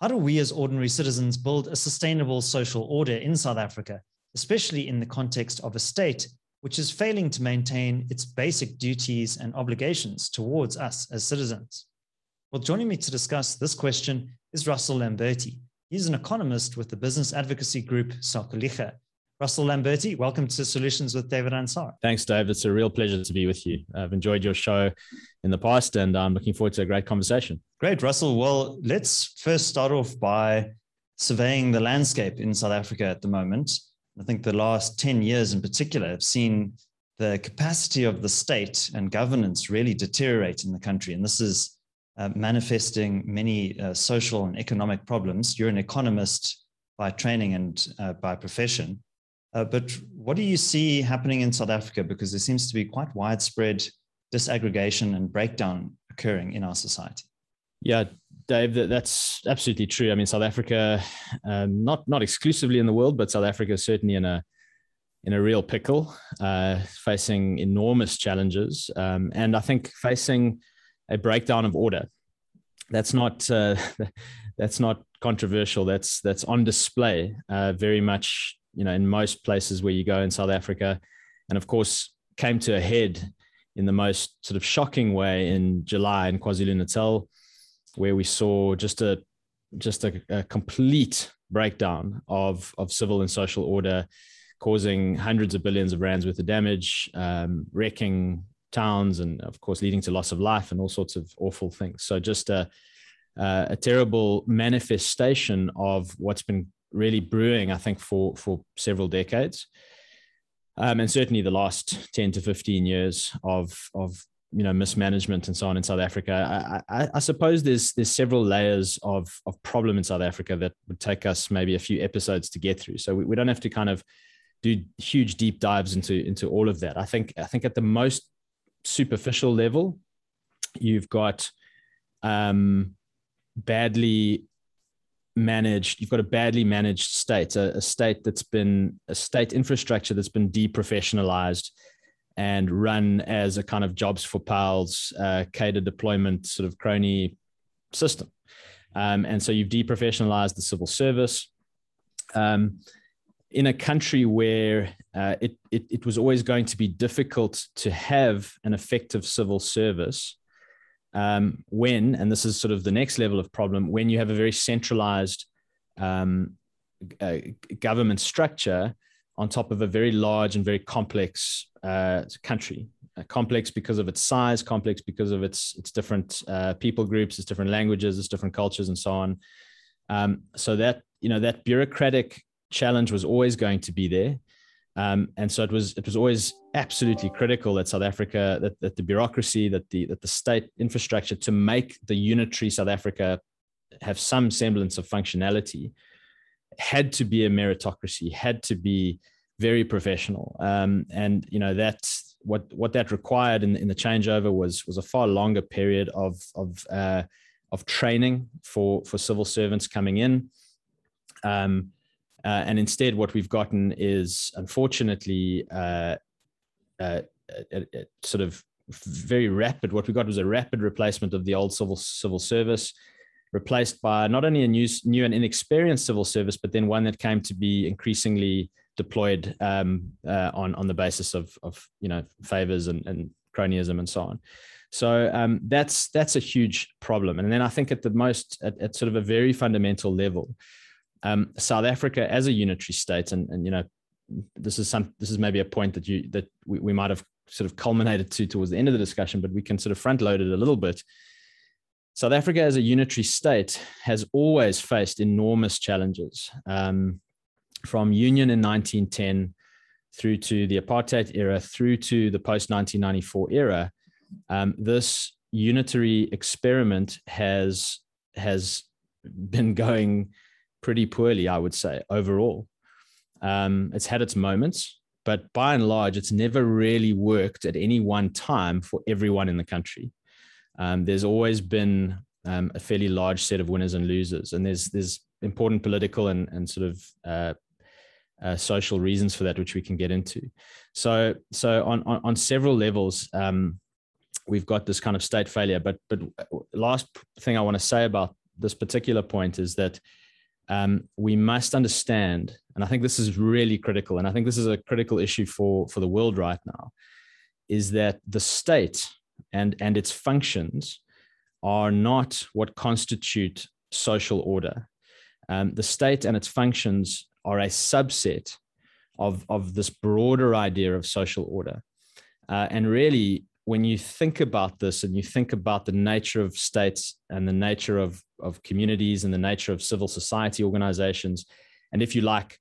How do we as ordinary citizens build a sustainable social order in South Africa, especially in the context of a state which is failing to maintain its basic duties and obligations towards us as citizens? Well, joining me to discuss this question is Russell Lamberti. He's an economist with the business advocacy group Sakeliga. Russell Lamberti, welcome to Solutions with David Ansara. Thanks, Dave. It's a real pleasure to be with you. I've enjoyed your show in the past and I'm looking forward to a great conversation. Great, Russell. Well, let's first start off by surveying the landscape in South Africa at the moment. I think the last 10 years in particular have seen the capacity of the state and governance really deteriorate in the country. And this is uh, manifesting many uh, social and economic problems. You're an economist by training and uh, by profession. Uh, but what do you see happening in South Africa? Because there seems to be quite widespread disaggregation and breakdown occurring in our society. Yeah, Dave, that's absolutely true. I mean, South Africa, um, not not exclusively in the world, but South Africa is certainly in a in a real pickle, uh, facing enormous challenges, um, and I think facing a breakdown of order. That's not uh, that's not controversial. That's that's on display uh, very much you know, in most places where you go in South Africa. And of course, came to a head in the most sort of shocking way in July in KwaZulu Natal, where we saw just a just a, a, complete breakdown of of civil and social order, causing hundreds of billions of rands worth of damage, um, wrecking towns, and of course leading to loss of life and all sorts of awful things. So just a a terrible manifestation of what's been really brewing, I think, for for several decades, um, and certainly the last ten to fifteen years of of you know mismanagement and so on in South Africa. I, I, I, suppose there's there's several layers of of problem in South Africa that would take us maybe a few episodes to get through. So we, we don't have to kind of do huge deep dives into into all of that. I think I think at the most superficial level, you've got um, badly managed you've got a badly managed state a, a, state that's been a state infrastructure that's been deprofessionalized and run as a kind of jobs for pals uh, cadre deployment sort of crony system. Um, and so you've deprofessionalized the civil service. Um, in a country where uh, it, it, it was always going to be difficult to have an effective civil service um, when, and this is sort of the next level of problem, when you have a very centralized um, uh, government structure on top of a very large and very complex uh, country. Uh, complex because of its size, complex because of its its different uh, people groups, its different languages, its different cultures, and so on. Um, so that you know that bureaucratic challenge was always going to be there. Um, and so it was it was always absolutely critical that South Africa, that, that the bureaucracy, that the that the state infrastructure to make the unitary South Africa have some semblance of functionality had to be a meritocracy, had to be very professional. Um, and you know that what what that required in, in the changeover was was a far longer period of of uh, of training for for civil servants coming in. Um, uh, and instead, what we've gotten is, unfortunately, uh, uh, a, a sort of very rapid. What we got was a rapid replacement of the old civil civil service, replaced by not only a new new and inexperienced civil service, but then one that came to be increasingly deployed um, uh, on on the basis of of you know favors and, and cronyism and so on. So um, that's that's a huge problem. And then I think at the most at, at sort of a very fundamental level, um, South Africa as a unitary state, and, and you know, this is some this is maybe a point that you that we, we might have sort of culminated to towards the end of the discussion, but we can sort of front load it a little bit. South Africa as a unitary state has always faced enormous challenges um, from union in 1910 through to the apartheid era, through to the post 1994 era. Um, this unitary experiment has has been going pretty poorly, I would say, overall. Um, it's had its moments, but by and large, it's never really worked at any one time for everyone in the country. Um, there's always been um, a fairly large set of winners and losers, and there's there's important political and and sort of uh, uh, social reasons for that, which we can get into. So so on on, on several levels, um, we've got this kind of state failure. But but last thing I want to say about this particular point is that um, we must understand, and I think this is really critical, and I think this is a critical issue for for the world right now, is that the state and and its functions are not what constitute social order. Um, the state and its functions are a subset of of this broader idea of social order, uh, and really when you think about this and you think about the nature of states and the nature of, of communities and the nature of civil society organizations, and if you like,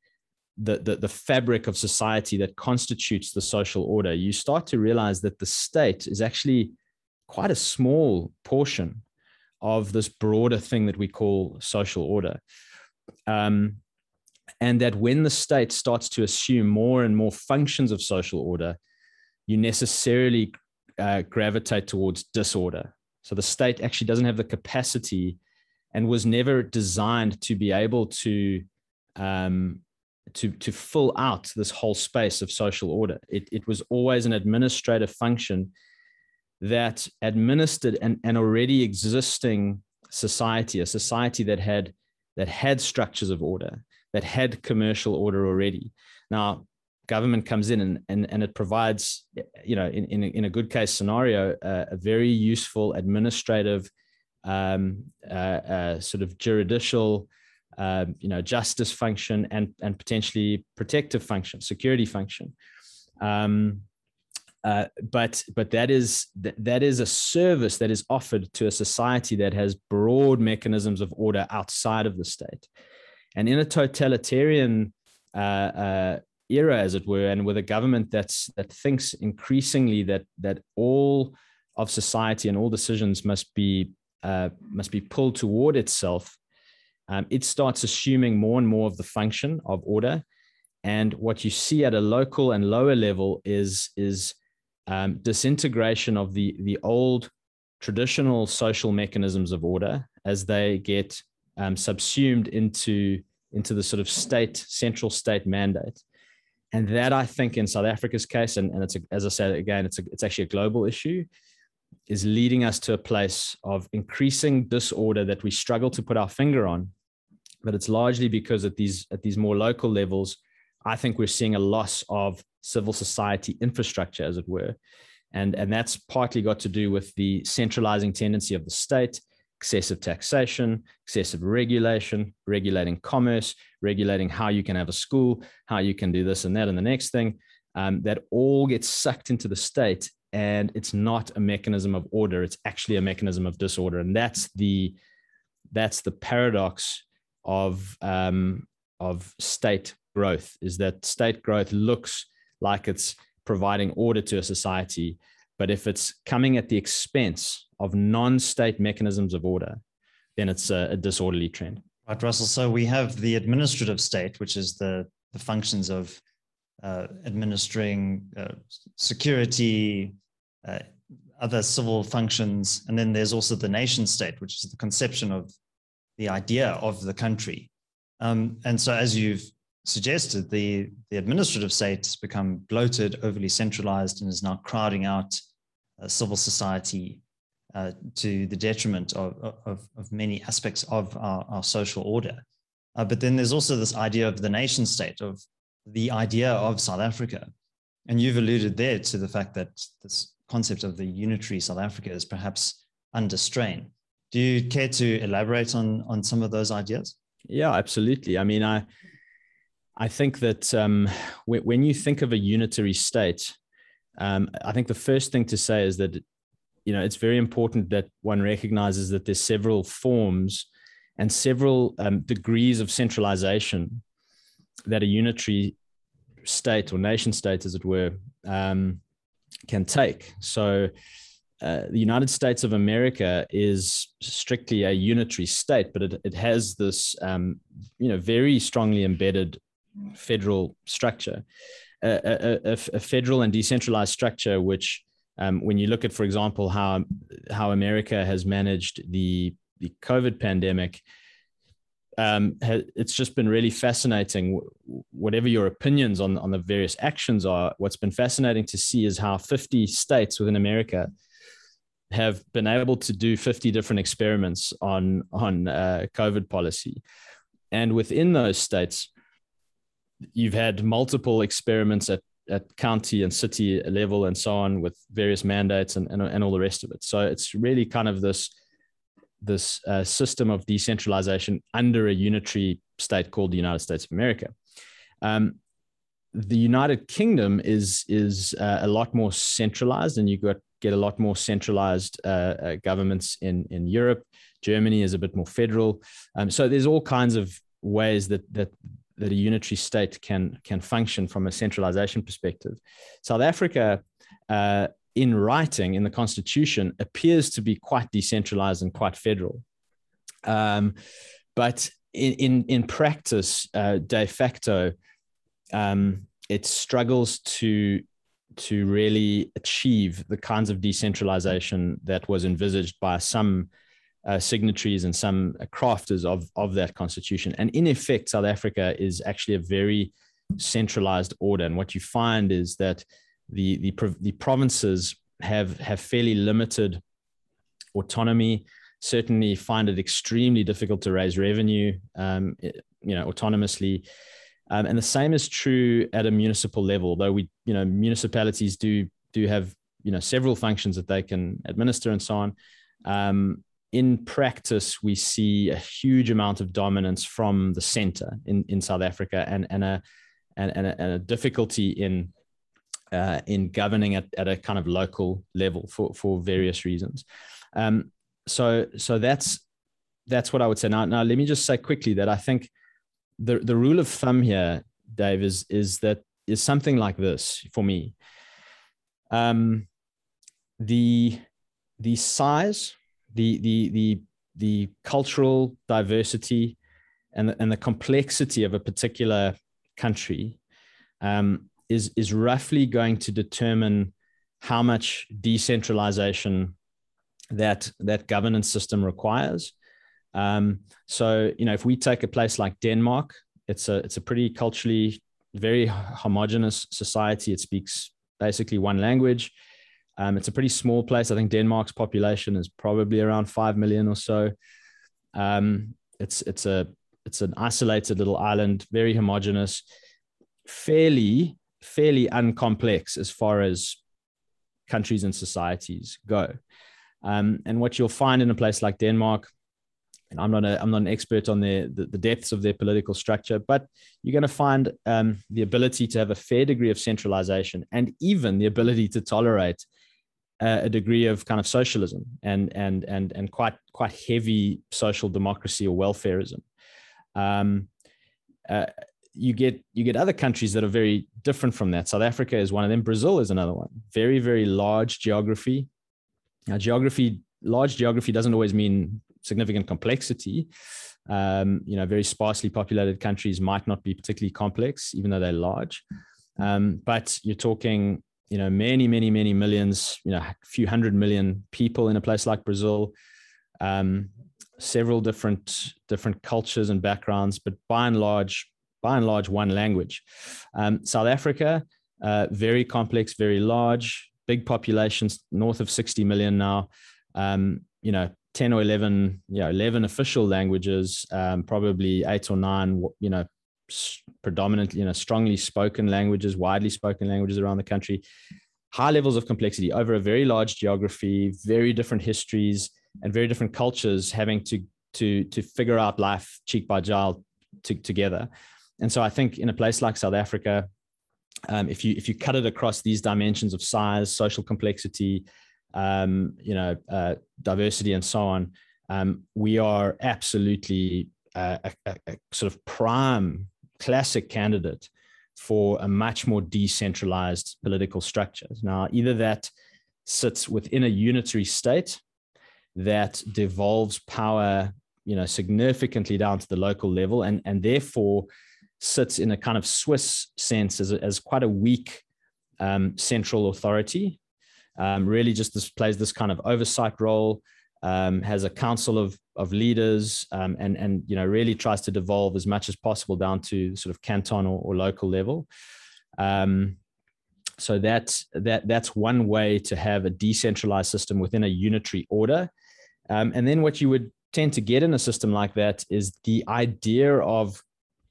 the, the, the fabric of society that constitutes the social order, you start to realize that the state is actually quite a small portion of this broader thing that we call social order. Um, and that when the state starts to assume more and more functions of social order, you necessarily uh, gravitate towards disorder. So the state actually doesn't have the capacity and was never designed to be able to um, to to fill out this whole space of social order. It, it was always an administrative function that administered an, an already existing society, a society that had that had structures of order, that had commercial order already. Now, government comes in and, and, and it provides, you know, in, in, a, in a good case scenario, uh, a very useful administrative um, uh, uh, sort of juridical, um, you know, justice function and, and potentially protective function, security function. Um, uh, but but that is that, that is a service that is offered to a society that has broad mechanisms of order outside of the state, and in a totalitarian uh, uh, era, as it were, and with a government that's that thinks increasingly that that all of society and all decisions must be uh, must be pulled toward itself, um, it starts assuming more and more of the function of order. And what you see at a local and lower level is is um, disintegration of the the old traditional social mechanisms of order as they get um, subsumed into into the sort of state central state mandate and that I think in South Africa's case, and, and it's a, as I said again, it's a, it's actually a global issue, is leading us to a place of increasing disorder that we struggle to put our finger on. But it's largely because at these at these more local levels, I think we're seeing a loss of civil society infrastructure, as it were. And, and that's partly got to do with the centralizing tendency of the state excessive taxation, excessive regulation, regulating commerce, regulating how you can have a school, how you can do this and that and the next thing. Um, that all gets sucked into the state, and it's not a mechanism of order; it's actually a mechanism of disorder, and that's the that's the paradox of um, of state growth. Is that state growth looks like it's providing order to a society, but if it's coming at the expense of non-state mechanisms of order, then it's a, a disorderly trend. Right, Russell. So we have the administrative state, which is the, the functions of uh, administering uh, security, uh, other civil functions. And then there's also the nation state, which is the conception of the idea of the country. Um, and so, as you've suggested, the, the administrative state has become bloated, overly centralized, and is now crowding out uh, civil society uh, to the detriment of, of, of, many aspects of our, our social order. Uh, but then there's also this idea of the nation state, of the idea of South Africa. And you've alluded there to the fact that this concept of the unitary South Africa is perhaps under strain. Do you care to elaborate on, on some of those ideas? Yeah, absolutely. I mean, I, I think that um, when you think of a unitary state, um, I think the first thing to say is that you know it's very important that one recognizes that there's several forms and several um, degrees of centralization that a unitary state or nation state, as it were, um, can take. So. Uh, the United States of America is strictly a unitary state, but it, it has this, um, you know, very strongly embedded federal structure, a, a, a federal and decentralized structure, which um, when you look at, for example, how how America has managed the the COVID pandemic, um, it's just been really fascinating. Whatever your opinions on on the various actions are, what's been fascinating to see is how 50 states within America have been able to do 50 different experiments on on uh, COVID policy, and within those states, you've had multiple experiments at at county and city level and so on with various mandates and, and, and all the rest of it. So it's really kind of this this uh, system of decentralization under a unitary state called the United States of America. Um, the United Kingdom is is uh, a lot more centralized, and you got get a lot more centralized uh, uh, governments in in Europe. Germany is a bit more federal. Um, so there's all kinds of ways that that that a unitary state can can function from a centralization perspective. South Africa, uh, in writing in the constitution, appears to be quite decentralized and quite federal, um, but in in, in practice, uh, de facto, um, it struggles to to really achieve the kinds of decentralization that was envisaged by some uh, signatories and some crafters of, of that constitution. And in effect, South Africa is actually a very centralized order. And what you find is that the, the, the provinces have, have fairly limited autonomy, certainly find it extremely difficult to raise revenue, um, you know, autonomously. Um, and the same is true at a municipal level, though we, you know, municipalities do do have, you know, several functions that they can administer and so on. Um, in practice, we see a huge amount of dominance from the center in, in South Africa and, and, a, and, and, a, and a difficulty in, uh, in governing at, at a kind of local level for, for various reasons. Um, so, so that's, that's what I would say. Now, now, let me just say quickly that I think the, the rule of thumb here, Dave, is, is that is something like this for me. Um, the, the size the the the the cultural diversity and the, and the complexity of a particular country um, is is roughly going to determine how much decentralization that that governance system requires. Um, so you know, if we take a place like Denmark, it's a it's a pretty culturally very homogenous society. It speaks basically one language. Um, it's a pretty small place. I think Denmark's population is probably around five million or so. Um, it's it's a it's an isolated little island, very homogenous, fairly fairly uncomplex as far as countries and societies go. Um, and what you'll find in a place like Denmark, and I'm not a, I'm not an expert on the, the, the depths of their political structure, but you're going to find um, the ability to have a fair degree of centralization and even the ability to tolerate a degree of kind of socialism and and and and quite quite heavy social democracy or welfareism. Um, uh, you get you get other countries that are very different from that. South Africa is one of them. Brazil is another one. Very very large geography. Now, geography large geography doesn't always mean significant complexity. Um, you know, very sparsely populated countries might not be particularly complex, even though they're large. Um, but you're talking you know many many many millions you know a few hundred million people in a place like brazil. Um, several different different cultures and backgrounds but by and large by and large one language. Um, south africa uh, very complex very large big populations north of 60 million now. Um, you know 10 or 11 you know 11 official languages um, probably eight or nine you know predominantly, you know, strongly spoken languages, widely spoken languages around the country, high levels of complexity over a very large geography, very different histories, and very different cultures having to to to figure out life cheek by jowl to, together. And so I think in a place like South Africa, um, if you if you cut it across these dimensions of size, social complexity, um, you know, uh, diversity, and so on, um, we are absolutely uh, a, a, a, sort of prime classic candidate for a much more decentralized political structure. Now, either that sits within a unitary state that devolves power, you know, significantly down to the local level, and and therefore sits in a kind of Swiss sense as, as quite a weak um, central authority. Um, really, just this plays this kind of oversight role, um, has a council of of leaders, um, and and you know really tries to devolve as much as possible down to sort of canton or, or local level. Um, so that that that's one way to have a decentralized system within a unitary order. Um, and then what you would tend to get in a system like that is the idea of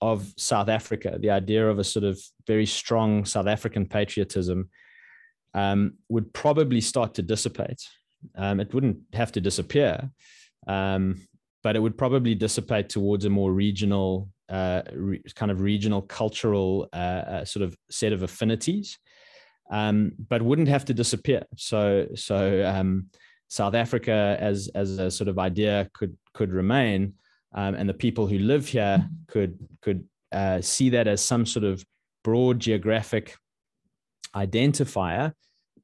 of South Africa, the idea of a sort of very strong South African patriotism um, would probably start to dissipate. Um, it wouldn't have to disappear, um, but it would probably dissipate towards a more regional, uh, re- kind of regional cultural uh, uh, sort of set of affinities, um, but wouldn't have to disappear. So, so um, South Africa as as a sort of idea could could remain, um, and the people who live here could could uh, see that as some sort of broad geographic identifier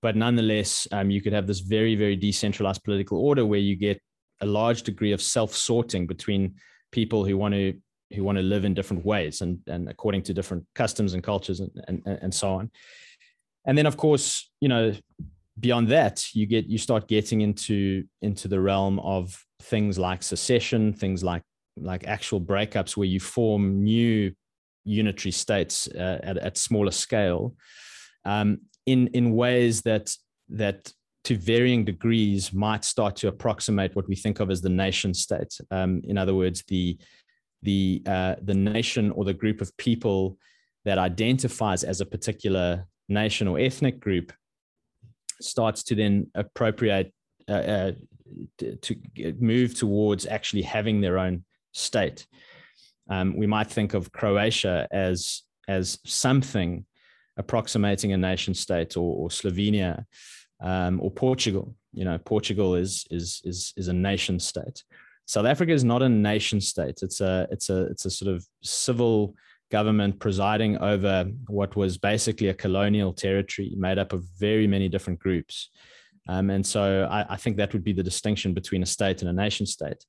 but nonetheless, um, you could have this very, very decentralized political order where you get a large degree of self-sorting between people who want to who want to live in different ways and, and according to different customs and cultures and, and, and so on. And then, of course, you know, beyond that, you get you start getting into into the realm of things like secession, things like like actual breakups where you form new unitary states uh, at, at smaller scale. Um, in in ways that that to varying degrees might start to approximate what we think of as the nation state. Um, in other words, the the uh, the nation or the group of people that identifies as a particular nation or ethnic group starts to then appropriate uh, uh, to, move towards actually having their own state. Um, we might think of Croatia as as something approximating a nation state or, or Slovenia um, or Portugal. You know, Portugal is is is is a nation state. South Africa is not a nation state. It's a it's a it's a sort of civil government presiding over what was basically a colonial territory made up of very many different groups. Um, and so I, I, think that would be the distinction between a state and a nation state.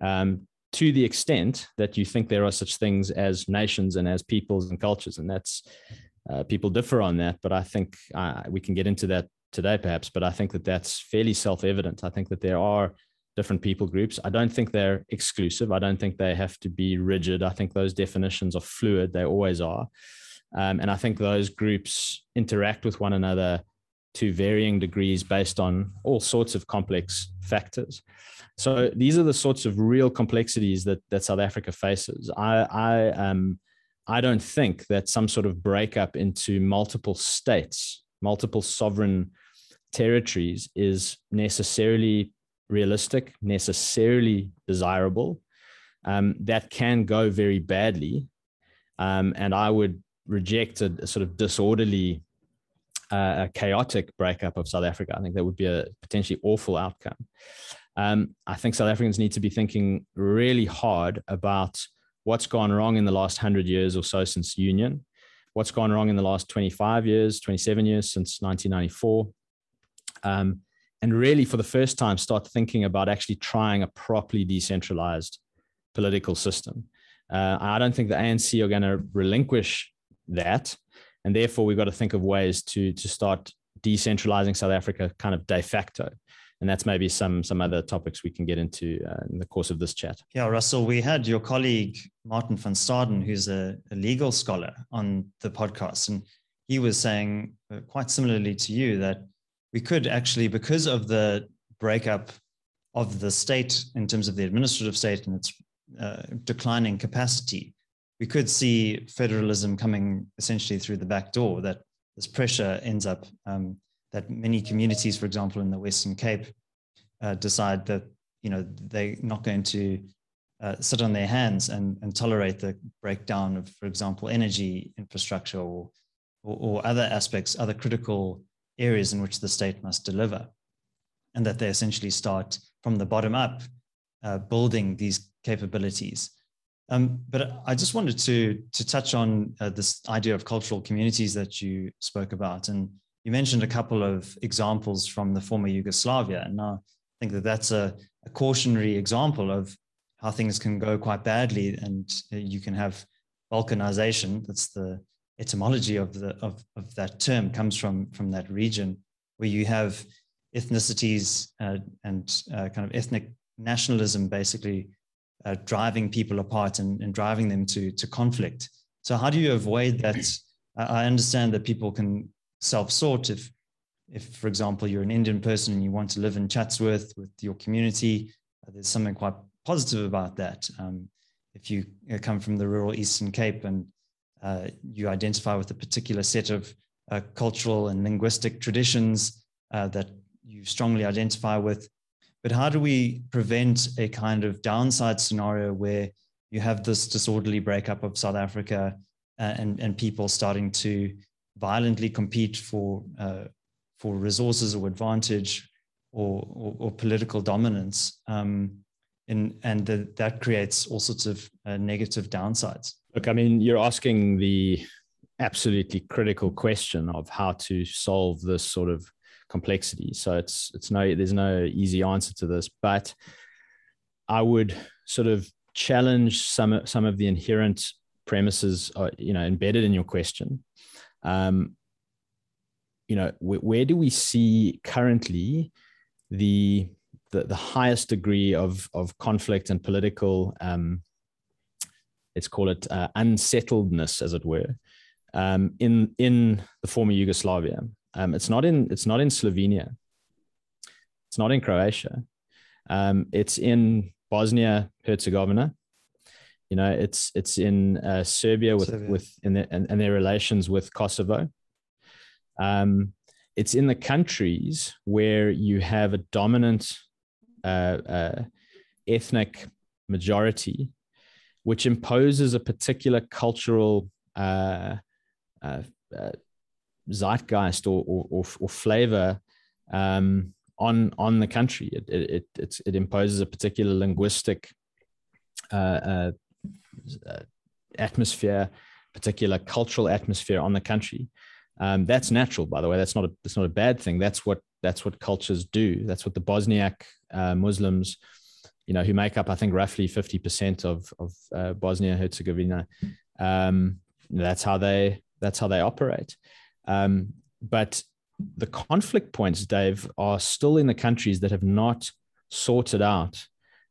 Um, to the extent that you think there are such things as nations and as peoples and cultures, and that's uh, people differ on that, but I think uh, we can get into that today, perhaps. But I think that that's fairly self-evident. I think that there are different people groups. I don't think they're exclusive. I don't think they have to be rigid. I think those definitions are fluid. They always are, um, and I think those groups interact with one another to varying degrees based on all sorts of complex factors. So these are the sorts of real complexities that that South Africa faces. I, I um, I don't think that some sort of breakup into multiple states, multiple sovereign territories is necessarily realistic, necessarily desirable. Um, that can go very badly. Um, and I would reject a, a sort of disorderly, uh, chaotic breakup of South Africa. I think that would be a potentially awful outcome. Um, I think South Africans need to be thinking really hard about what's gone wrong in the last 100 years or so since union, what's gone wrong in the last 25 years, 27 years since 1994. Um, and really, for the first time, start thinking about actually trying a properly decentralized political system. Uh, I don't think the ANC are going to relinquish that. And therefore, we've got to think of ways to, to start decentralizing South Africa kind of de facto and that's maybe some some other topics we can get into uh, in the course of this chat. Yeah, Russell, we had your colleague Martin van Staden, who's a, a legal scholar, on the podcast, and he was saying uh, quite similarly to you that we could actually, because of the breakup of the state in terms of the administrative state and its uh, declining capacity, we could see federalism coming essentially through the back door. That this pressure ends up um, that many communities, for example, in the Western Cape, uh, decide that you know they're not going to uh, sit on their hands and, and tolerate the breakdown of, for example, energy infrastructure or, or, or other aspects, other critical areas in which the state must deliver, and that they essentially start from the bottom up, uh, building these capabilities. Um, but I just wanted to to touch on uh, this idea of cultural communities that you spoke about, and you mentioned a couple of examples from the former Yugoslavia, and I think that that's a, a cautionary example of how things can go quite badly, and you can have balkanization. That's the etymology of the of, of that term comes from from that region where you have ethnicities uh, and uh, kind of ethnic nationalism basically uh, driving people apart and, and driving them to to conflict. So how do you avoid that? I understand that people can self-sought. If, if for example, you're an Indian person and you want to live in Chatsworth with your community, uh, there's something quite positive about that. Um, if you uh, come from the rural Eastern Cape and uh, you identify with a particular set of uh, cultural and linguistic traditions uh, that you strongly identify with. But how do we prevent a kind of downside scenario where you have this disorderly breakup of South Africa and, and people starting to violently compete for, uh, for resources or advantage or, or, or political dominance? Um, in, and the, that creates all sorts of uh, negative downsides. Look, I mean, you're asking the absolutely critical question of how to solve this sort of complexity. So it's it's no there's no easy answer to this, but I would sort of challenge some some of the inherent premises, uh, you know, embedded in your question. Um, you know, where, where do we see currently the the, the highest degree of of conflict and political um, let's call it uh, unsettledness, as it were, um, in in the former Yugoslavia. Um, it's not in it's not in Slovenia. It's not in Croatia. Um, it's in Bosnia Herzegovina. You know, it's it's in uh, Serbia with Serbia. with in the, and, and, their relations with Kosovo. Um, it's in the countries where you have a dominant uh, uh, ethnic majority, which imposes a particular cultural uh, uh, uh, zeitgeist or, or, or, or flavor um, on on the country. It it it, it imposes a particular linguistic uh, uh, uh, atmosphere, particular cultural atmosphere on the country. Um, that's natural, by the way. That's not a that's not a bad thing. That's what that's what cultures do. That's what the Bosniak uh, Muslims, you know, who make up I think roughly fifty percent of of uh, Bosnia Herzegovina. Um, that's how they that's how they operate. Um, but the conflict points, Dave, are still in the countries that have not sorted out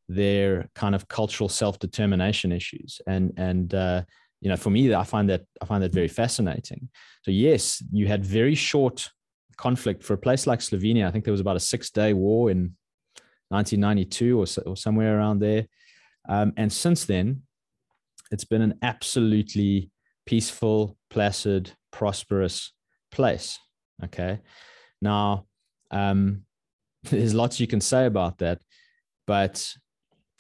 their kind of cultural self-determination issues. And and uh, you know, for me, I find that I find that very fascinating. So yes, you had very short conflict for a place like Slovenia. I think there was about a six-day war in 1992 or, so, or somewhere around there. Um, and since then, it's been an absolutely peaceful, placid, prosperous place. Okay. Now, um, there's lots you can say about that, but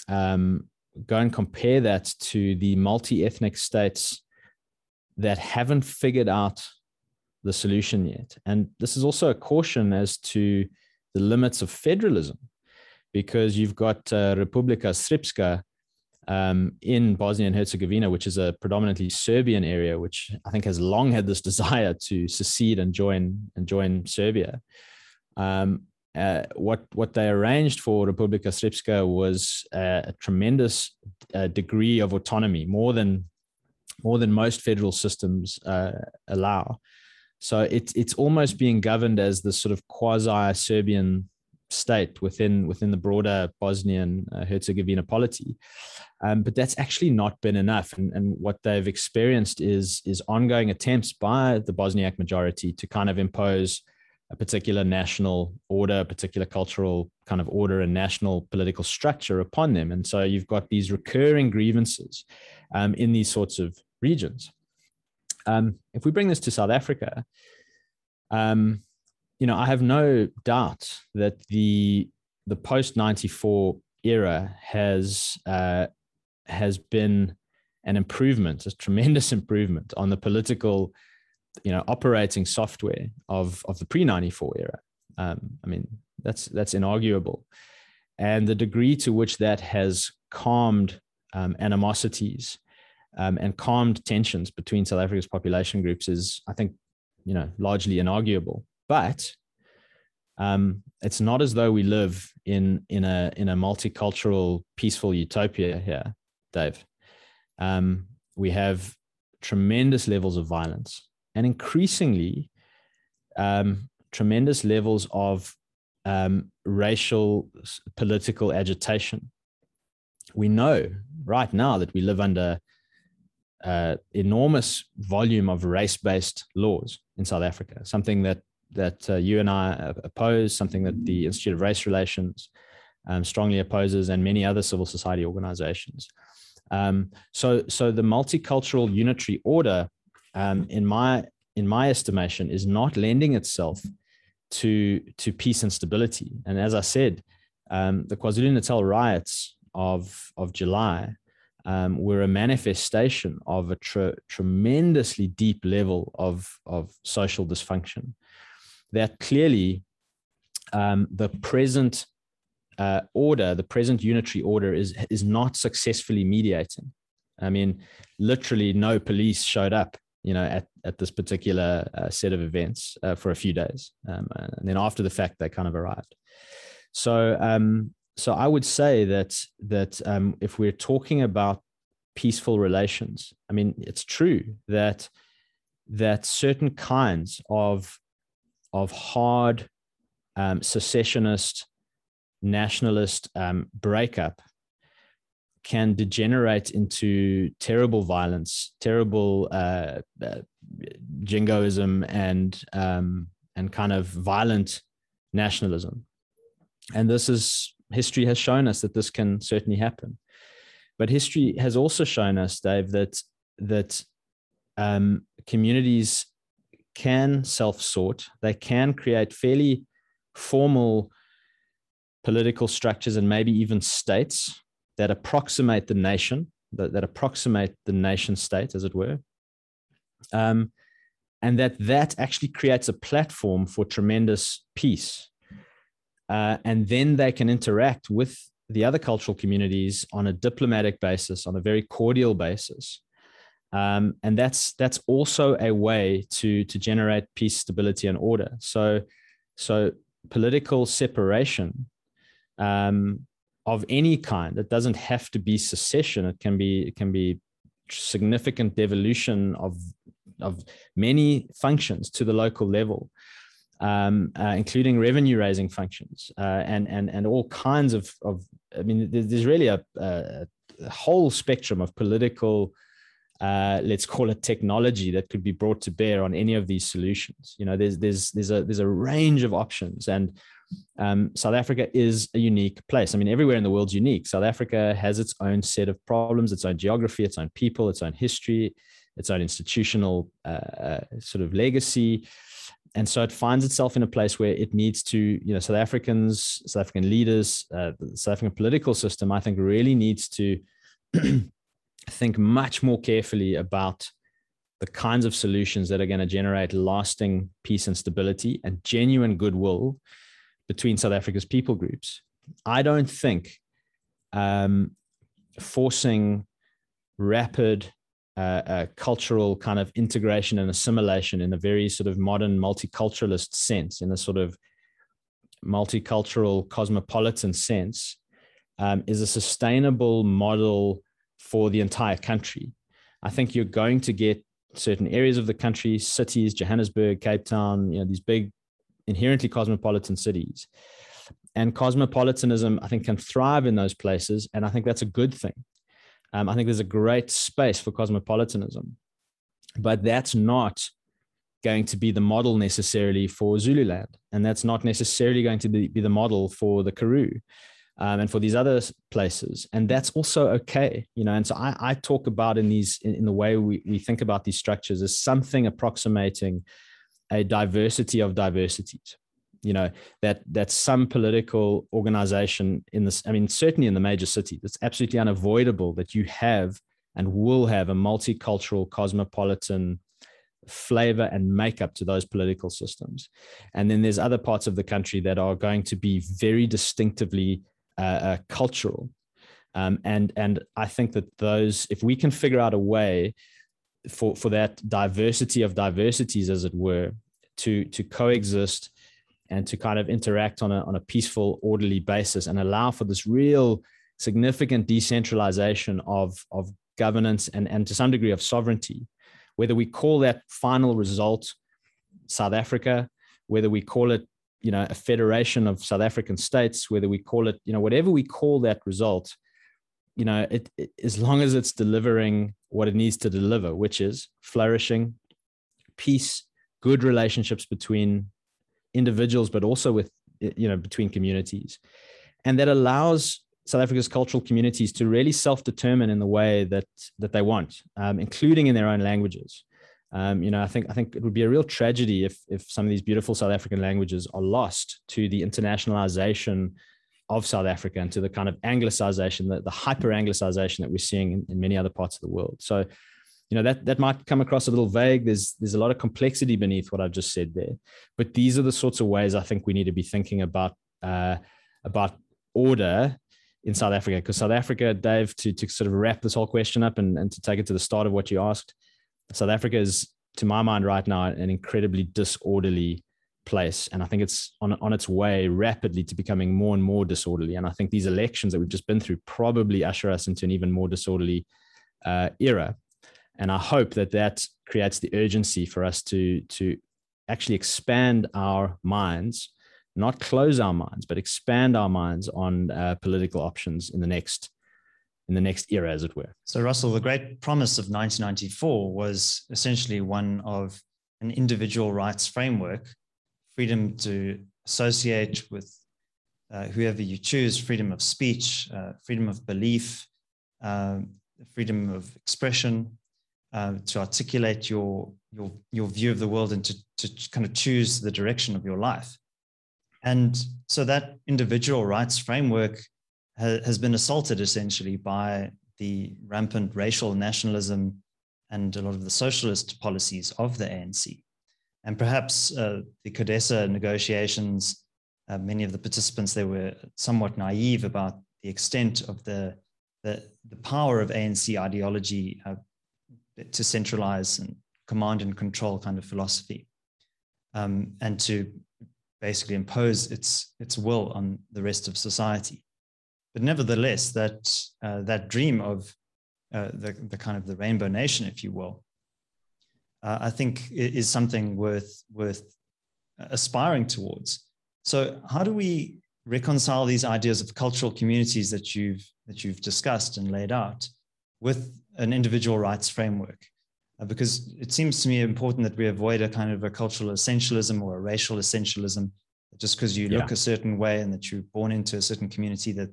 um, go and compare that to the multi ethnic states that haven't figured out the solution yet. And this is also a caution as to the limits of federalism, because you've got uh, Republika Srpska um, in Bosnia and Herzegovina, which is a predominantly Serbian area, which I think has long had this desire to secede and join and join Serbia. Um, uh, what what they arranged for Republika Srpska was a, a tremendous uh, degree of autonomy, more than more than most federal systems uh, allow. So it's it's almost being governed as the sort of quasi Serbian state within within the broader Bosnian uh, Herzegovina polity. Um, but that's actually not been enough. And, and what they've experienced is, is ongoing attempts by the Bosniak majority to kind of impose a particular national order, a particular cultural kind of order and national political structure upon them. And so you've got these recurring grievances um, in these sorts of regions. Um, if we bring this to South Africa, um, you know, I have no doubt that the the post ninety four era has uh, has been an improvement, a tremendous improvement on the political, you know, operating software of of the pre ninety four era. Um, I mean, that's that's inarguable, and the degree to which that has calmed um, animosities um, and calmed tensions between South Africa's population groups is, I think, you know, largely inarguable. But um, it's not as though we live in in a in a multicultural, peaceful utopia here, Dave. Um, we have tremendous levels of violence and increasingly um, tremendous levels of um, racial political agitation. We know right now that we live under uh, enormous volume of race-based laws in South Africa, something that that uh, you and I oppose, something that the Institute of Race Relations um, strongly opposes, and many other civil society organizations. Um, so, so the multicultural unitary order, um, in my in my estimation, is not lending itself to to peace and stability. And as I said, um, the KwaZulu Natal riots of of July um, were a manifestation of a tr- tremendously deep level of of social dysfunction. That clearly um, the present uh, order, the present unitary order, is is not successfully mediating. I mean, literally, no police showed up, you know, at at this particular uh, set of events uh, for a few days, um, and then after the fact, they kind of arrived. So, um, so I would say that that um, if we're talking about peaceful relations, I mean, it's true that that certain kinds of of hard um, secessionist nationalist um, breakup can degenerate into terrible violence, terrible uh, uh, jingoism, and um, and kind of violent nationalism. And this is history has shown us that this can certainly happen. But history has also shown us, Dave, that that um, communities can self-sort. They can create fairly formal political structures and maybe even states that approximate the nation, that, that approximate the nation state, as it were. Um, and that that actually creates a platform for tremendous peace. Uh, and then they can interact with the other cultural communities on a diplomatic basis, on a very cordial basis. Um, and that's that's also a way to to generate peace, stability, and order. So, so political separation um, of any kind. It doesn't have to be secession. It can be it can be significant devolution of of many functions to the local level, um, uh, including revenue raising functions uh, and and and all kinds of of. I mean, there's really a, a, whole spectrum of political. Uh, let's call it technology that could be brought to bear on any of these solutions. You know, there's there's there's a there's a range of options, and um, South Africa is a unique place. I mean, everywhere in the world's unique. South Africa has its own set of problems, its own geography, its own people, its own history, its own institutional uh, uh, sort of legacy. And so it finds itself in a place where it needs to, you know, South Africans, South African leaders, uh, the South African political system, I think, really needs to think much more carefully about the kinds of solutions that are going to generate lasting peace and stability and genuine goodwill between South Africa's people groups. I don't think um, forcing rapid uh, uh, cultural kind of integration and assimilation in a very sort of modern multiculturalist sense, in a sort of multicultural cosmopolitan sense, um, is a sustainable model for the entire country. I think you're going to get certain areas of the country, cities, Johannesburg, Cape Town, you know, these big inherently cosmopolitan cities. And cosmopolitanism, I think, can thrive in those places. And I think that's a good thing. Um, I think there's a great space for cosmopolitanism. But that's not going to be the model necessarily for Zululand. And that's not necessarily going to be, be the model for the Karoo. Um, and for these other places. And that's also okay, you know. And so I, I talk about in these in, in, the way we, we think about these structures as something approximating a diversity of diversities. You know that that some political organization in this i mean certainly in the major cities it's absolutely unavoidable that you have and will have a multicultural cosmopolitan flavor and makeup to those political systems. And then there's other parts of the country that are going to be very distinctively uh, uh, cultural. Um, and and i think that those if we can figure out a way for for that diversity of diversities, as it were, to to coexist and to kind of interact on a on a peaceful, orderly basis, and allow for this real significant decentralization of of governance and and to some degree of sovereignty. Whether we call that final result South Africa, whether we call it you know a federation of South African states, whether we call it you know whatever we call that result, you know, it, it, as long as it's delivering what it needs to deliver, which is flourishing, peace, good relationships between individuals, but also with you know between communities, and that allows South Africa's cultural communities to really self-determine in the way that that they want, um, including in their own languages. Um, you know, I think I think it would be a real tragedy if if some of these beautiful South African languages are lost to the internationalization of South Africa and to the kind of anglicization, the, the hyper anglicization that we're seeing in, in, many other parts of the world. So, you know, that that might come across a little vague. There's there's a lot of complexity beneath what I've just said there. But these are the sorts of ways I think we need to be thinking about uh, about order in South Africa. Because South Africa, Dave, to to sort of wrap this whole question up and, and to take it to the start of what you asked, South Africa is, to my mind, right now, an incredibly disorderly place. And I think it's on, on its way rapidly to becoming more and more disorderly. And I think these elections that we've just been through probably usher us into an even more disorderly uh, era. And I hope that that creates the urgency for us to, to actually expand our minds, not close our minds, but expand our minds on uh, political options in the next in the next era, as it were. So, Russell, the great promise of 1994 was essentially one of an individual rights framework, freedom to associate with uh, whoever you choose, freedom of speech, uh, freedom of belief, uh, freedom of expression, uh, to articulate your, your, your view of the world and to, to kind of choose the direction of your life. And so that individual rights framework has been assaulted essentially by the rampant racial nationalism and a lot of the socialist policies of the ANC. And perhaps uh, the CODESA negotiations, uh, many of the participants there were somewhat naive about the extent of the, the, the power of ANC ideology uh, to centralize and command and control kind of philosophy um, and to basically impose its, its will on the rest of society. But nevertheless, that uh, that dream of uh, the the kind of the rainbow nation, if you will, uh, I think is something worth worth aspiring towards. So, how do we reconcile these ideas of cultural communities that you've that you've discussed and laid out with an individual rights framework? Uh, because it seems to me important that we avoid a kind of a cultural essentialism or a racial essentialism just because you look a certain way and that you're born into a certain community that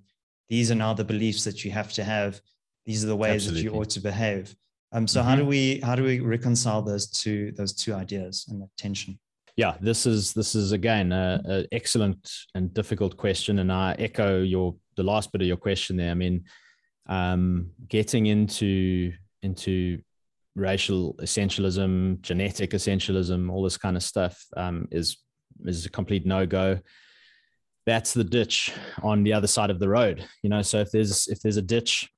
these are now the beliefs that you have to have these are the ways Absolutely. that you ought to behave um, so mm-hmm. how do we how do we reconcile those two those two ideas and that tension? Yeah this is this is again an excellent and difficult question and i echo your the last bit of your question there. I mean um, getting into into racial essentialism genetic essentialism all this kind of stuff um, is is a complete no-go. That's the ditch on the other side of the road you know? So if there's if there's a ditch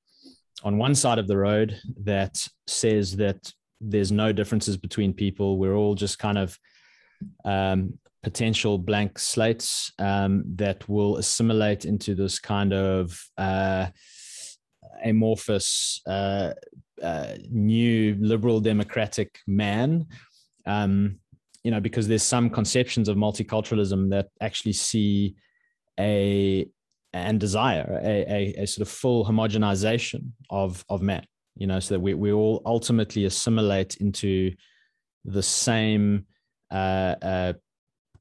on one side of the road that says that there's no differences between people. We're all just kind of um, potential blank slates um, that will assimilate into this kind of uh, amorphous uh, uh, new liberal democratic man. Um, you know because there's some conceptions of multiculturalism that actually see a and desire a, a, a sort of full homogenization of of men you know so that we, we all ultimately assimilate into the same uh, uh,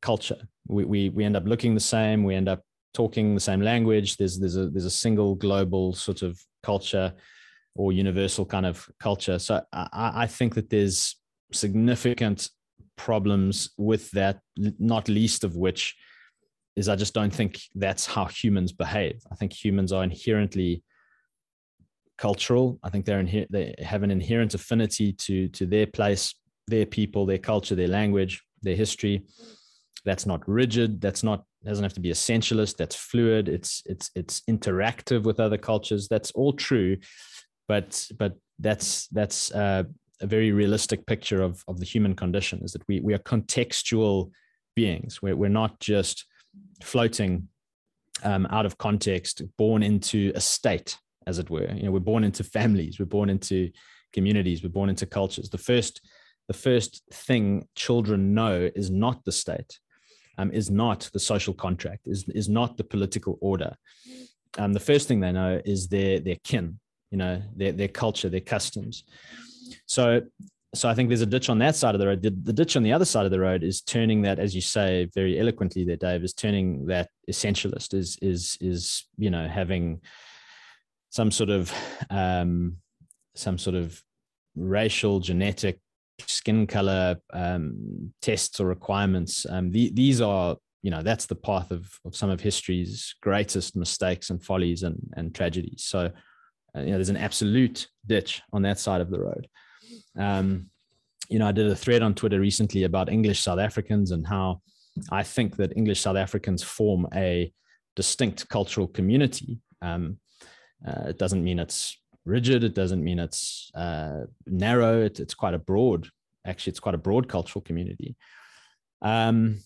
culture. We, we we end up looking the same we end up talking the same language. There's there's a there's a single global sort of culture or universal kind of culture. So i, I think that there's significant problems with that not least of which is I just don't think that's how humans behave. I think humans are inherently cultural. I think they're inher- they have an inherent affinity to to their place, their people, their culture, their language, their history. That's not rigid. That's not doesn't have to be essentialist. That's fluid. It's it's it's interactive with other cultures. That's all true, but but that's that's uh, a very realistic picture of of the human condition. Is that we we are contextual beings. We're we're not just floating um, out of context, born into a state, as it were. You know, we're born into families, we're born into communities, we're born into cultures. The first, the first thing children know is not the state, um, is not the social contract, is is not the political order. um, the first thing they know is their their kin, you know, their their culture, their customs. So so I think there's a ditch on that side of the road. The, the, ditch on the other side of the road is turning that, as you say very eloquently there, Dave, is turning that essentialist is is is you know having some sort of um, some sort of racial genetic skin color um, tests or requirements. Um, the, these are you know that's the path of, of some of history's greatest mistakes and follies and, and tragedies. So uh, you know there's an absolute ditch on that side of the road. Um, you know, I did a thread on Twitter recently about English South Africans and how I think that English South Africans form a distinct cultural community. Um, uh, it doesn't mean it's rigid. It doesn't mean it's uh, narrow. It, it's quite a broad, actually, it's quite a broad cultural community. Um,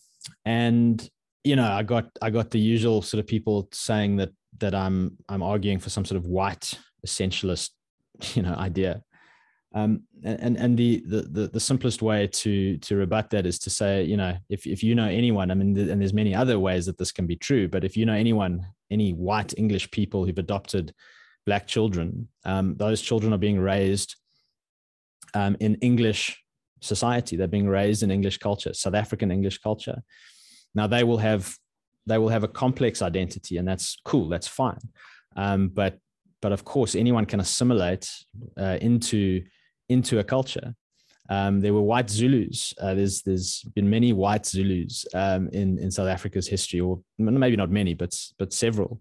and you know, I got I got the usual sort of people saying that that I'm I'm arguing for some sort of white essentialist, you know, idea. Um, and and the, the the simplest way to to rebut that is to say, you know, if if you know anyone, I mean, and there's many other ways that this can be true, but if you know anyone, any white English people who've adopted black children, um, those children are being raised um, in English society. They're being raised in English culture, South African English culture. Now they will have they will have a complex identity, and that's cool. That's fine. Um, but but of course, anyone can assimilate uh, into into a culture. Um, there were white Zulus. Uh, there's there's been many white Zulus um, in in South Africa's history, or maybe not many, but but several.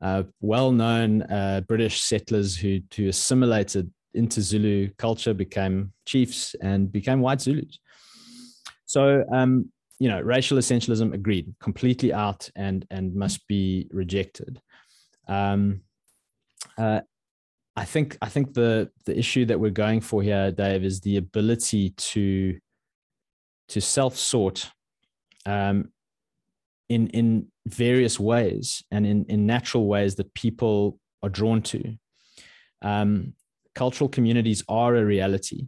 Uh, well-known uh, British settlers who who assimilated into Zulu culture, became chiefs, and became white Zulus. So um, you know, racial essentialism agreed, completely out and and must be rejected. Um, uh, I think I think the the issue that we're going for here, Dave, is the ability to to self sort um, in in various ways and in in natural ways that people are drawn to. Um, cultural communities are a reality.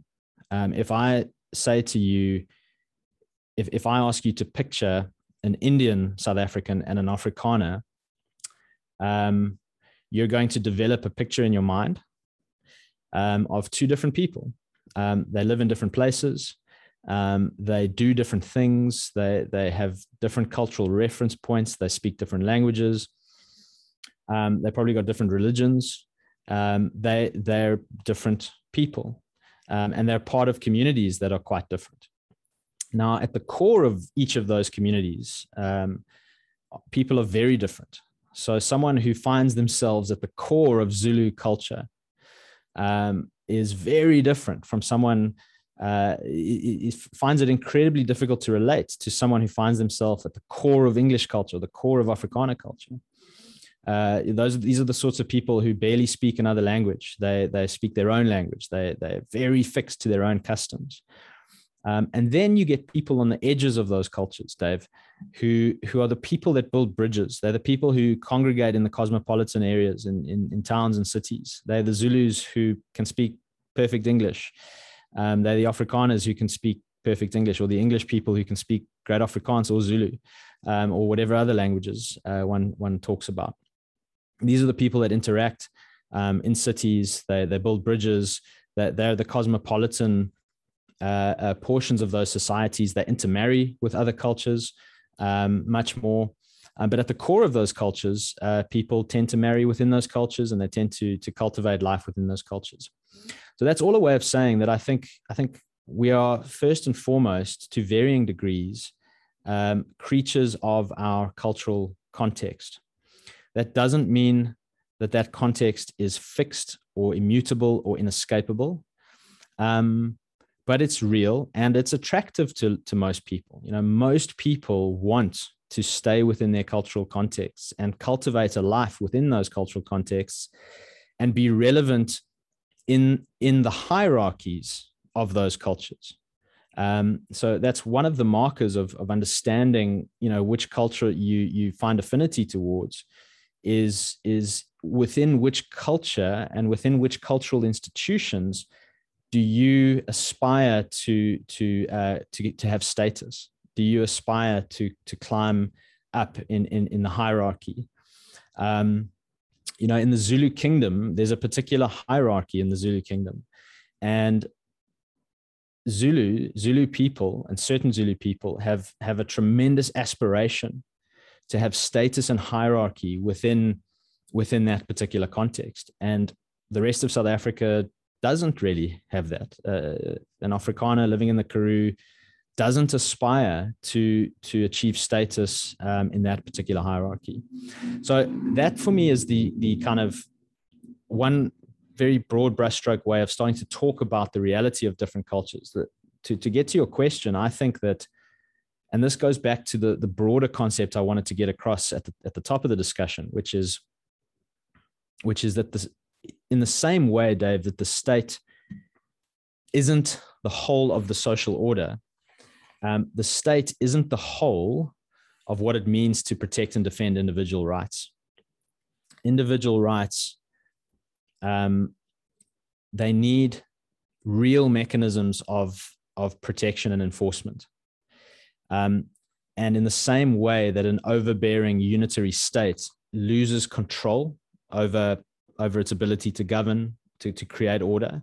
Um, if I say to you, if if I ask you to picture an Indian South African and an Afrikaner, um, you're going to develop a picture in your mind um, of two different people. Um, they live in different places. Um, they do different things. They they have different cultural reference points. They speak different languages. Um, they probably got different religions. Um, they they're different people, um, and they're part of communities that are quite different. Now, at the core of each of those communities, people are very different. So, someone who finds themselves at the core of Zulu culture um, is very different from someone uh, it, it finds it incredibly difficult to relate to someone who finds themselves at the core of English culture, the core of Afrikaner culture. Uh, those these are the sorts of people who barely speak another language. They they speak their own language. They they're very fixed to their own customs. Um, and then you get people on the edges of those cultures, Dave, who who are the people that build bridges. They're the people who congregate in the cosmopolitan areas in, in, in towns and cities. They're the Zulus who can speak perfect English. Um, they're the Afrikaners who can speak perfect English, or the English people who can speak great Afrikaans or Zulu, um, or whatever other languages uh, one one talks about. These are the people that interact um, in cities. They they build bridges. They're, they're the cosmopolitan uh, uh, portions of those societies that intermarry with other cultures um, much more. Um, but at the core of those cultures, uh, people tend to marry within those cultures and they tend to, to cultivate life within those cultures. So that's all a way of saying that I think I think we are first and foremost, to varying degrees, um, creatures of our cultural context. That doesn't mean that that context is fixed or immutable or inescapable. Um, but it's real and it's attractive to, to most people. You know, most people want to stay within their cultural contexts and cultivate a life within those cultural contexts and be relevant in in the hierarchies of those cultures. Um, so that's one of the markers of, of understanding, you know, which culture you you find affinity towards is is within which culture and within which cultural institutions do you aspire to to uh, to to have status? Do you aspire to to climb up in in, in the hierarchy? Um, you know, in the Zulu kingdom, there's a particular hierarchy in the Zulu kingdom. And Zulu, Zulu people and certain Zulu people have, have a tremendous aspiration to have status and hierarchy within, within that particular context. And the rest of South Africa doesn't really have that. Uh, an Afrikaner living in the Karoo doesn't aspire to to achieve status um, in that particular hierarchy. So that for me is the the kind of one very broad brushstroke way of starting to talk about the reality of different cultures. That to to get to your question, I think that, and this goes back to the the broader concept I wanted to get across at the at the top of the discussion, which is which is that this in the same way, Dave, that the state isn't the whole of the social order, um, the state isn't the whole of what it means to protect and defend individual rights. Individual rights, um, they need real mechanisms of, of protection and enforcement. Um, and in the same way that an overbearing unitary state loses control over over its ability to govern, to, to create order,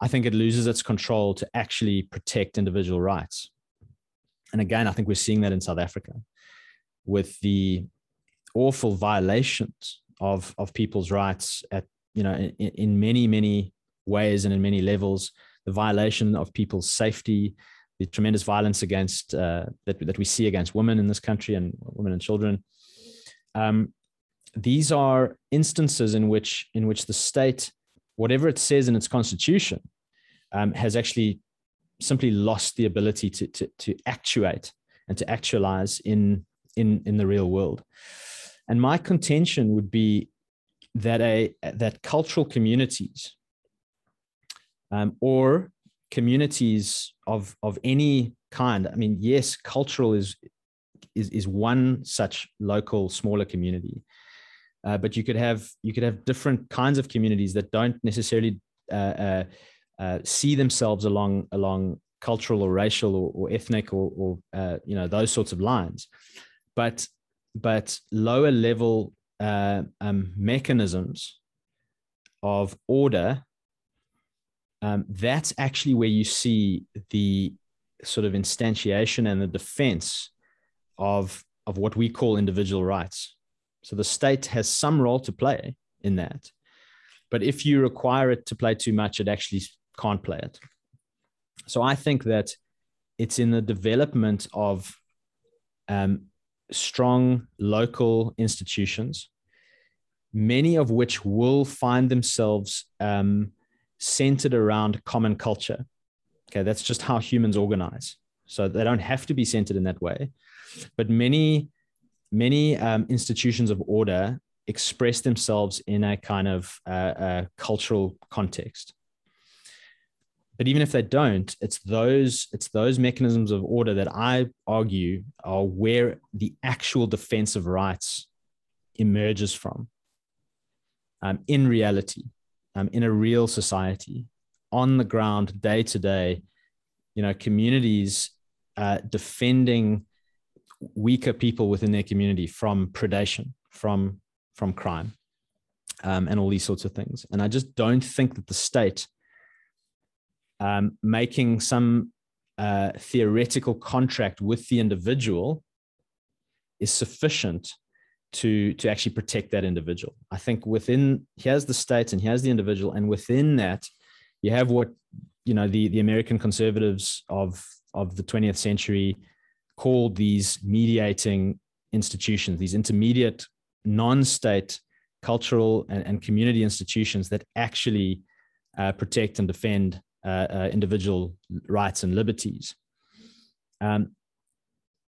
I think it loses its control to actually protect individual rights. And again, I think we're seeing that in South Africa with the awful violations of, of people's rights at, you know, in, in many, many ways and in many levels, the violation of people's safety, the tremendous violence against uh, that, that we see against women in this country and women and children. Um, these are instances in which in which the state, whatever it says in its constitution, um, has actually simply lost the ability to, to, to actuate and to actualize in, in, in the real world. And my contention would be that a that cultural communities um, or communities of of any kind. I mean, yes, cultural is is is one such local smaller community, uh, but you could have you could have different kinds of communities that don't necessarily uh, uh, uh, see themselves along along cultural or racial or, or ethnic or, or uh, you know those sorts of lines, but but lower level uh, um, mechanisms of order. Um, that's actually where you see the sort of instantiation and the defense of of what we call individual rights so the state has some role to play in that. But if you require it to play too much, it actually can't play it. So I think that it's in the development of um, strong local institutions, many of which will find themselves um, centered around common culture. Okay, that's just how humans organize. So they don't have to be centered in that way. But many many um, institutions of order express themselves in a kind of uh, a cultural context. But even if they don't it's those it's those mechanisms of order that i argue are where the actual defense of rights emerges from um, in reality um, in a real society on the ground day to day you know communities uh, defending weaker people within their community from predation, from from crime, um, and all these sorts of things. And I just don't think that the state um, making some uh, theoretical contract with the individual is sufficient to to actually protect that individual. I think within here's the state and here's the individual, and within that, you have what you know the the American conservatives of of the 20th century called these mediating institutions, these intermediate non-state cultural and, and community institutions that actually uh, protect and defend uh, uh, individual rights and liberties. Um,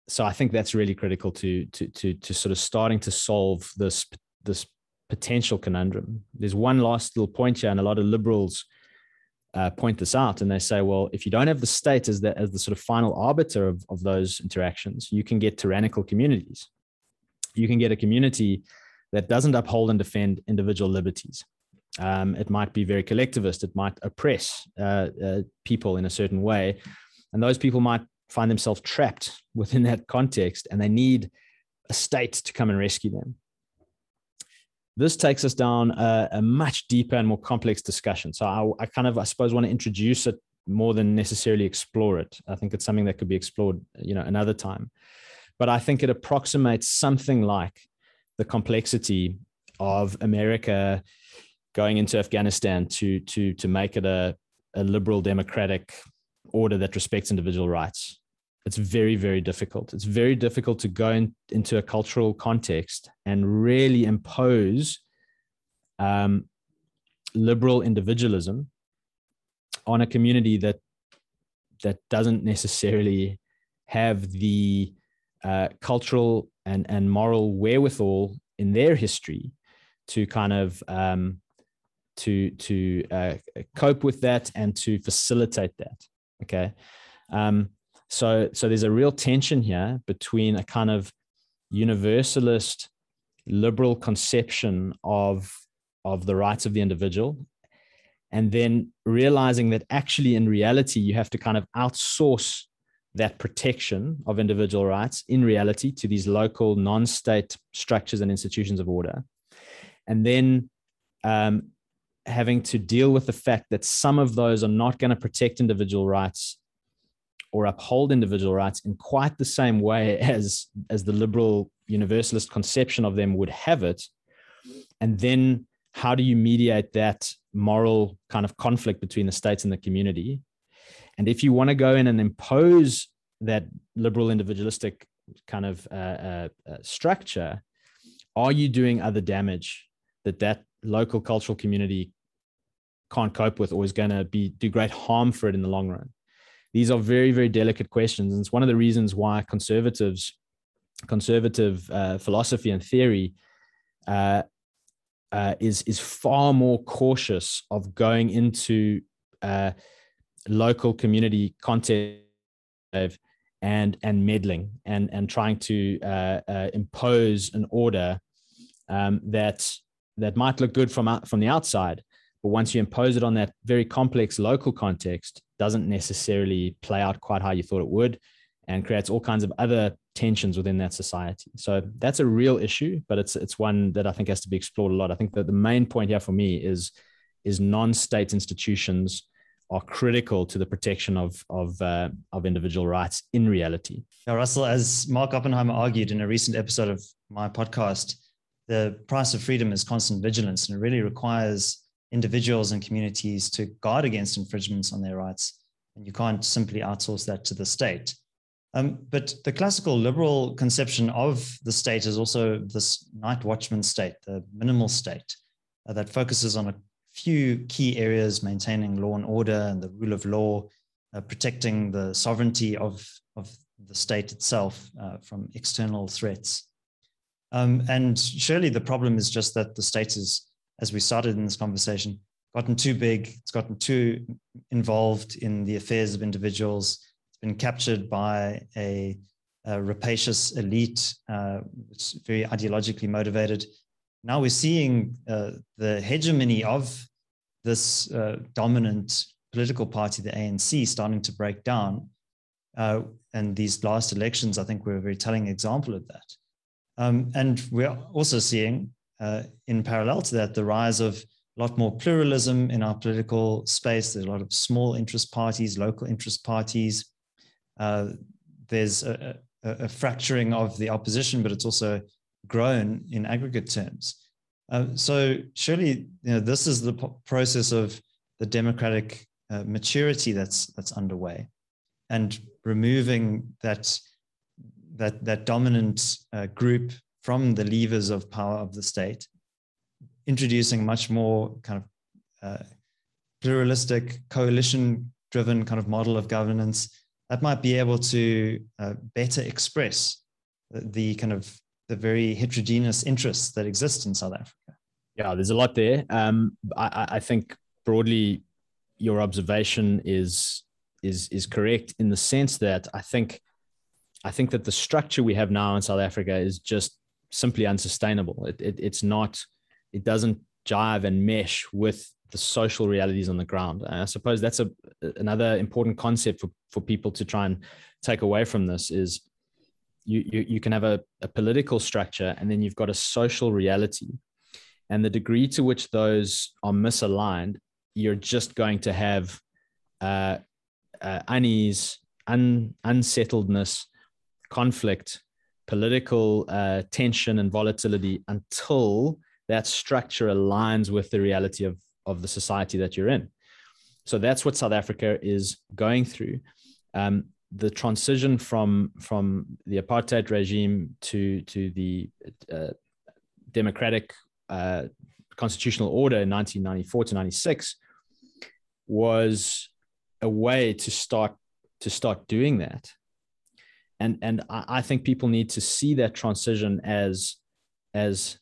so I think that's really critical to, to to to sort of starting to solve this this potential conundrum. There's one last little point here, and a lot of liberals uh, point this out and they say, well, if you don't have the state as the, as the sort of final arbiter of, of those interactions, you can get tyrannical communities. You can get a community that doesn't uphold and defend individual liberties. Um, it might be very collectivist. It might oppress uh, uh, people in a certain way. And those people might find themselves trapped within that context and they need a state to come and rescue them. This takes us down a, a, much deeper and more complex discussion. So I, I kind of, I suppose, want to introduce it more than necessarily explore it. I think it's something that could be explored, you know, another time. But I think it approximates something like the complexity of America going into Afghanistan to to to make it a, a liberal democratic order that respects individual rights. It's very, very difficult. It's very difficult to go in, into a cultural context and really impose um, liberal individualism on a community that that doesn't necessarily have the uh, cultural and and moral wherewithal in their history to kind of um, to to uh, cope with that and to facilitate that. Okay, um, so so there's a real tension here between a kind of universalist liberal conception of of the rights of the individual and then realizing that actually in reality you have to kind of outsource that protection of individual rights in reality to these local non-state structures and institutions of order. And then um, having to deal with the fact that some of those are not going to protect individual rights or uphold individual rights in quite the same way as as the liberal universalist conception of them would have it. And then how do you mediate that moral kind of conflict between the states and the community? And if you want to go in and impose that liberal individualistic kind of uh, uh, uh, structure are you doing other damage that that local cultural community can't cope with or is going to be do great harm for it in the long run these are very very delicate questions. And it's one of the reasons why conservatives conservative uh, philosophy and theory uh, uh, is is far more cautious of going into uh, local community context and and meddling and and trying to uh, uh, impose an order um, that that might look good from from the outside, but once you impose it on that very complex local context, doesn't necessarily play out quite how you thought it would, and creates all kinds of other tensions within that society. So that's a real issue, but it's it's one that I think has to be explored a lot. I think that the main point here for me is is non-state institutions are critical to the protection of of uh, of individual rights in reality. Yeah, Russell, as Mark Oppenheimer argued in a recent episode of my podcast, the price of freedom is constant vigilance, and it really requires individuals and communities to guard against infringements on their rights. And you can't simply outsource that to the state. Um, but the classical liberal conception of the state is also this night watchman state, the minimal state uh, that focuses on a few key areas maintaining law and order and the rule of law, uh, protecting the sovereignty of, of the state itself uh, from external threats. Um, and surely the problem is just that the state is, as we started in this conversation, gotten too big, it's gotten too involved in the affairs of individuals, it's been captured by a, a rapacious elite, uh, very ideologically motivated, now we're seeing uh, the hegemony of this uh, dominant political party, the ANC, starting to break down. Uh, and these last elections, I think, were a very telling example of that. Um, and we're also seeing, uh, in parallel to that, the rise of a lot more pluralism in our political space. There's a lot of small interest parties, local interest parties. Uh, there's a, a, a fracturing of the opposition, but it's also grown in aggregate terms. Uh, so surely, you know, this is the process of the democratic uh, maturity that's that's underway, and removing that that that dominant uh, group from the levers of power of the state, introducing much more kind of uh, pluralistic, coalition-driven kind of model of governance that might be able to uh, better express the, the kind of the very heterogeneous interests that exist in South Africa. Yeah, there's a lot there. Um, I, I think broadly, your observation is is is correct in the sense that I think I think that the structure we have now in South Africa is just simply unsustainable. It, it, it's not. It doesn't jive and mesh with the social realities on the ground. And I suppose that's a another important concept for for people to try and take away from this is you, you, you can have a, a political structure and then you've got a social reality. And the degree to which those are misaligned, you're just going to have uh, uh, unease, un, unsettledness, conflict, political uh, tension, and volatility until that structure aligns with the reality of, of the society that you're in. So that's what South Africa is going through. Um, the transition from from the apartheid regime to to the uh, democratic uh, constitutional order in 1994 to 96 was a way to start to start doing that and and I, think people need to see that transition as as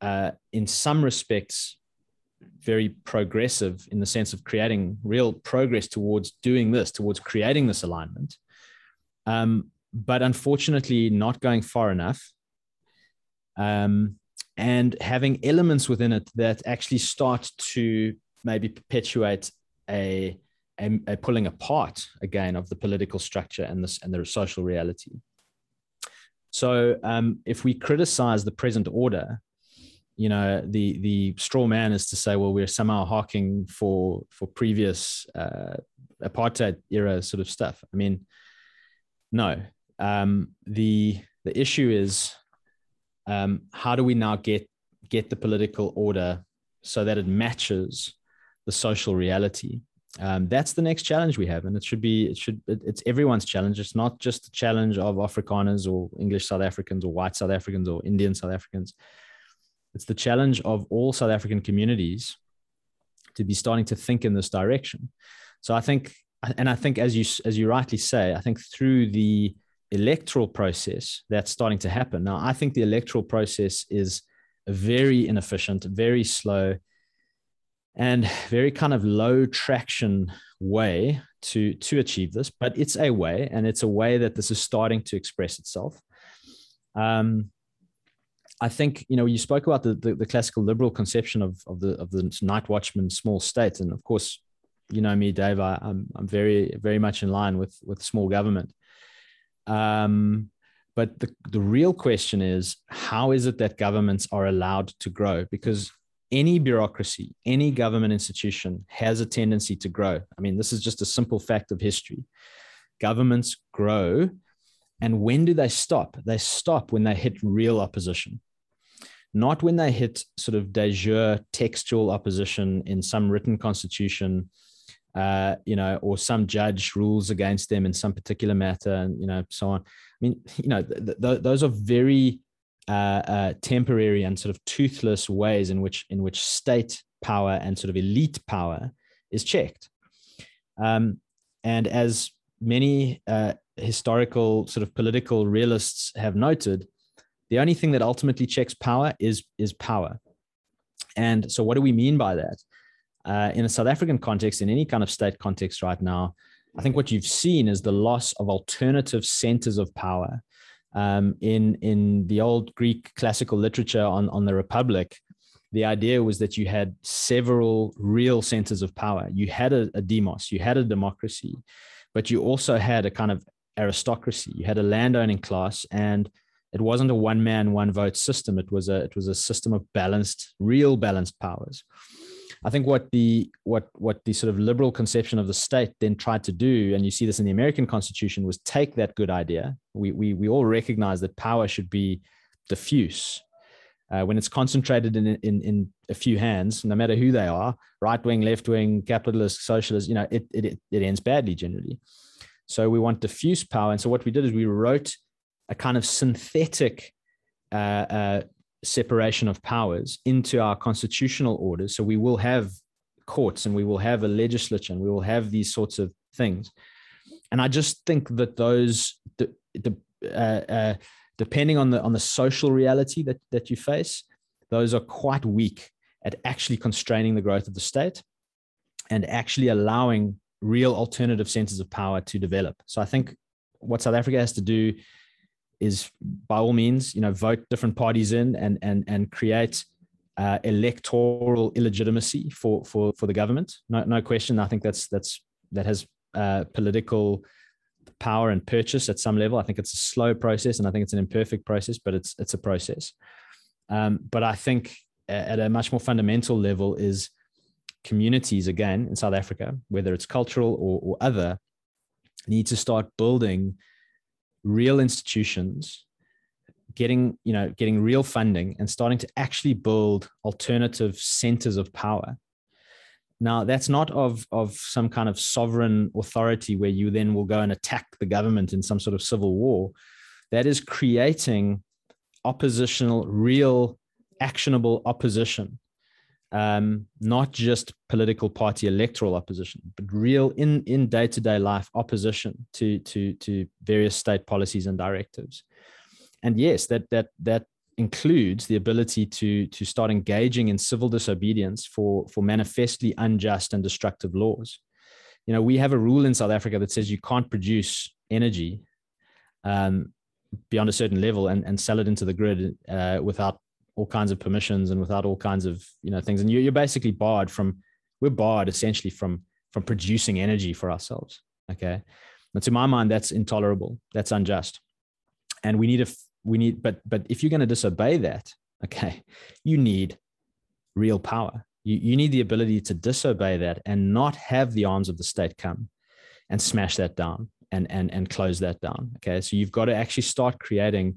uh, in some respects very progressive in the sense of creating real progress towards doing this towards creating this alignment. Um, but unfortunately not going far enough. Um, and having elements within it that actually start to maybe perpetuate a a, a pulling apart again of the political structure and this and the social reality. So um, if we criticize the present order, you know, the the straw man is to say, well, we're somehow harking for for previous uh, apartheid era sort of stuff. I mean, no. Um, the the issue is um, how do we now get get the political order so that it matches the social reality um, that's the next challenge we have and it should be it should it's everyone's challenge. It's not just the challenge of afrikaners or english south africans or white south africans or indian south africans. It's the challenge of all south african communities to be starting to think in this direction. So i think and i think as you as you rightly say i think through the electoral process that's starting to happen. Now i think the electoral process is very inefficient very slow and very kind of low traction way to to achieve this but it's a way and it's a way that this is starting to express itself um, I think you know you spoke about the, the, the classical liberal conception of of the of the night watchman small state, and of course, you know me, Dave. I, am I'm, I'm very very much in line with with small government. Um, but the the real question is how is it that governments are allowed to grow? Because any bureaucracy, any government institution has a tendency to grow. I mean, this is just a simple fact of history. Governments grow. And when do they stop? They stop when they hit real opposition, not when they hit sort of de jure textual opposition in some written constitution, uh, you know, or some judge rules against them in some particular matter, and you know, so on. I mean, you know, th- th- those are very uh, uh, temporary and sort of toothless ways in which in which state power and sort of elite power is checked. Um, and as many uh, historical sort of political realists have noted, the only thing that ultimately checks power is is power. And so, what do we mean by that? Uh, in a South African context, in any kind of state context right now, I think what you've seen is the loss of alternative centers of power um, in in the old Greek classical literature on on the Republic, the idea was that you had several real centers of power. You had a, a demos, you had a democracy, but you also had a kind of aristocracy. You had a landowning class, and it wasn't a one man one vote system. It was a it was a system of balanced, real balanced powers. I think what the what what the sort of liberal conception of the state then tried to do, and you see this in the American Constitution, was take that good idea. We we we all recognize that power should be diffuse. Uh, when it's concentrated in, in in a few hands, no matter who they are, right wing, left wing, capitalist, socialist, you know, it, it it ends badly generally. So we want diffuse power, and so what we did is we wrote a kind of synthetic uh, uh, separation of powers into our constitutional orders. So we will have courts and we will have a legislature and we will have these sorts of things. And I just think that those, uh, uh, depending on the on the social reality that that you face, those are quite weak at actually constraining the growth of the state and actually allowing real alternative centers of power to develop. So I think what South Africa has to do is by all means, you know, vote different parties in and and and create uh, electoral illegitimacy for for for the government. No, no question. I think that's that's that has uh, political power and purchase at some level. I think it's a slow process, and I think it's an imperfect process, but it's it's a process. Um, but I think at a much more fundamental level is communities again in South Africa, whether it's cultural or, or other, need to start building real institutions getting you know getting real funding and starting to actually build alternative centers of power. Now that's not of of some kind of sovereign authority where you then will go and attack the government in some sort of civil war. That is creating oppositional real actionable opposition um, not just political party electoral opposition, but real in in day to day life opposition to to to various state policies and directives. And yes, that that that includes the ability to to start engaging in civil disobedience for for manifestly unjust and destructive laws. You know, we have a rule in South Africa that says you can't produce energy um, beyond a certain level and, and sell it into the grid uh, without all kinds of permissions and without all kinds of you know things. And you're, you're basically barred from we're barred essentially from from producing energy for ourselves okay? And to my mind that's intolerable. That's unjust. And we need a we need but but if you're going to disobey that okay you need real power. You, you need the ability to disobey that and not have the arms of the state come and smash that down and and and close that down okay? So you've got to actually start creating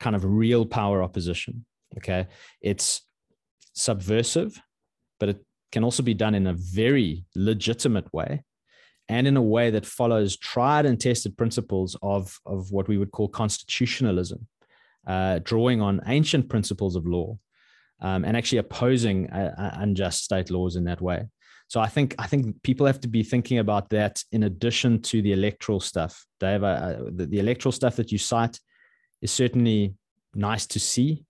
kind of real power opposition Okay. It's subversive, but it can also be done in a very legitimate way and in a way that follows tried and tested principles of, of what we would call constitutionalism, uh, drawing on ancient principles of law um, and actually opposing uh, uh unjust state laws in that way. So I think I think people have to be thinking about that in addition to the electoral stuff. Dave, uh, the, the electoral stuff that you cite is certainly nice to see.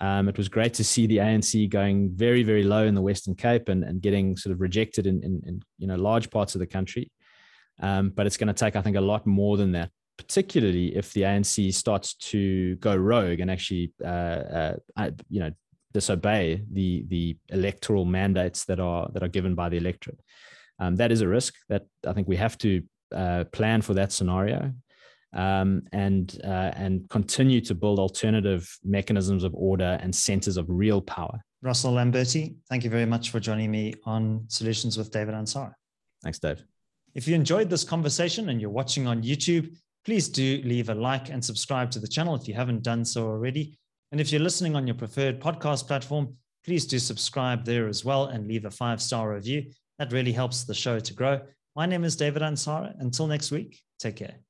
Um, it was great to see the ANC going very, very low in the Western Cape and, and getting sort of rejected in, in, in you know large parts of the country. Um, but it's going to take, I think, a lot more than that, particularly if the ANC starts to go rogue and actually, uh, uh, you know, disobey the the electoral mandates that are that are given by the electorate. Um, that is a risk that I think we have to uh, plan for that scenario um, and uh, and continue to build alternative mechanisms of order and centers of real power. Russell Lamberti, thank you very much for joining me on Solutions with David Ansara. Thanks, Dave. If you enjoyed this conversation and you're watching on YouTube, please do leave a like and subscribe to the channel if you haven't done so already. And if you're listening on your preferred podcast platform, please do subscribe there as well and leave a five star review. That really helps the show to grow. My name is David Ansara. Until next week, take care.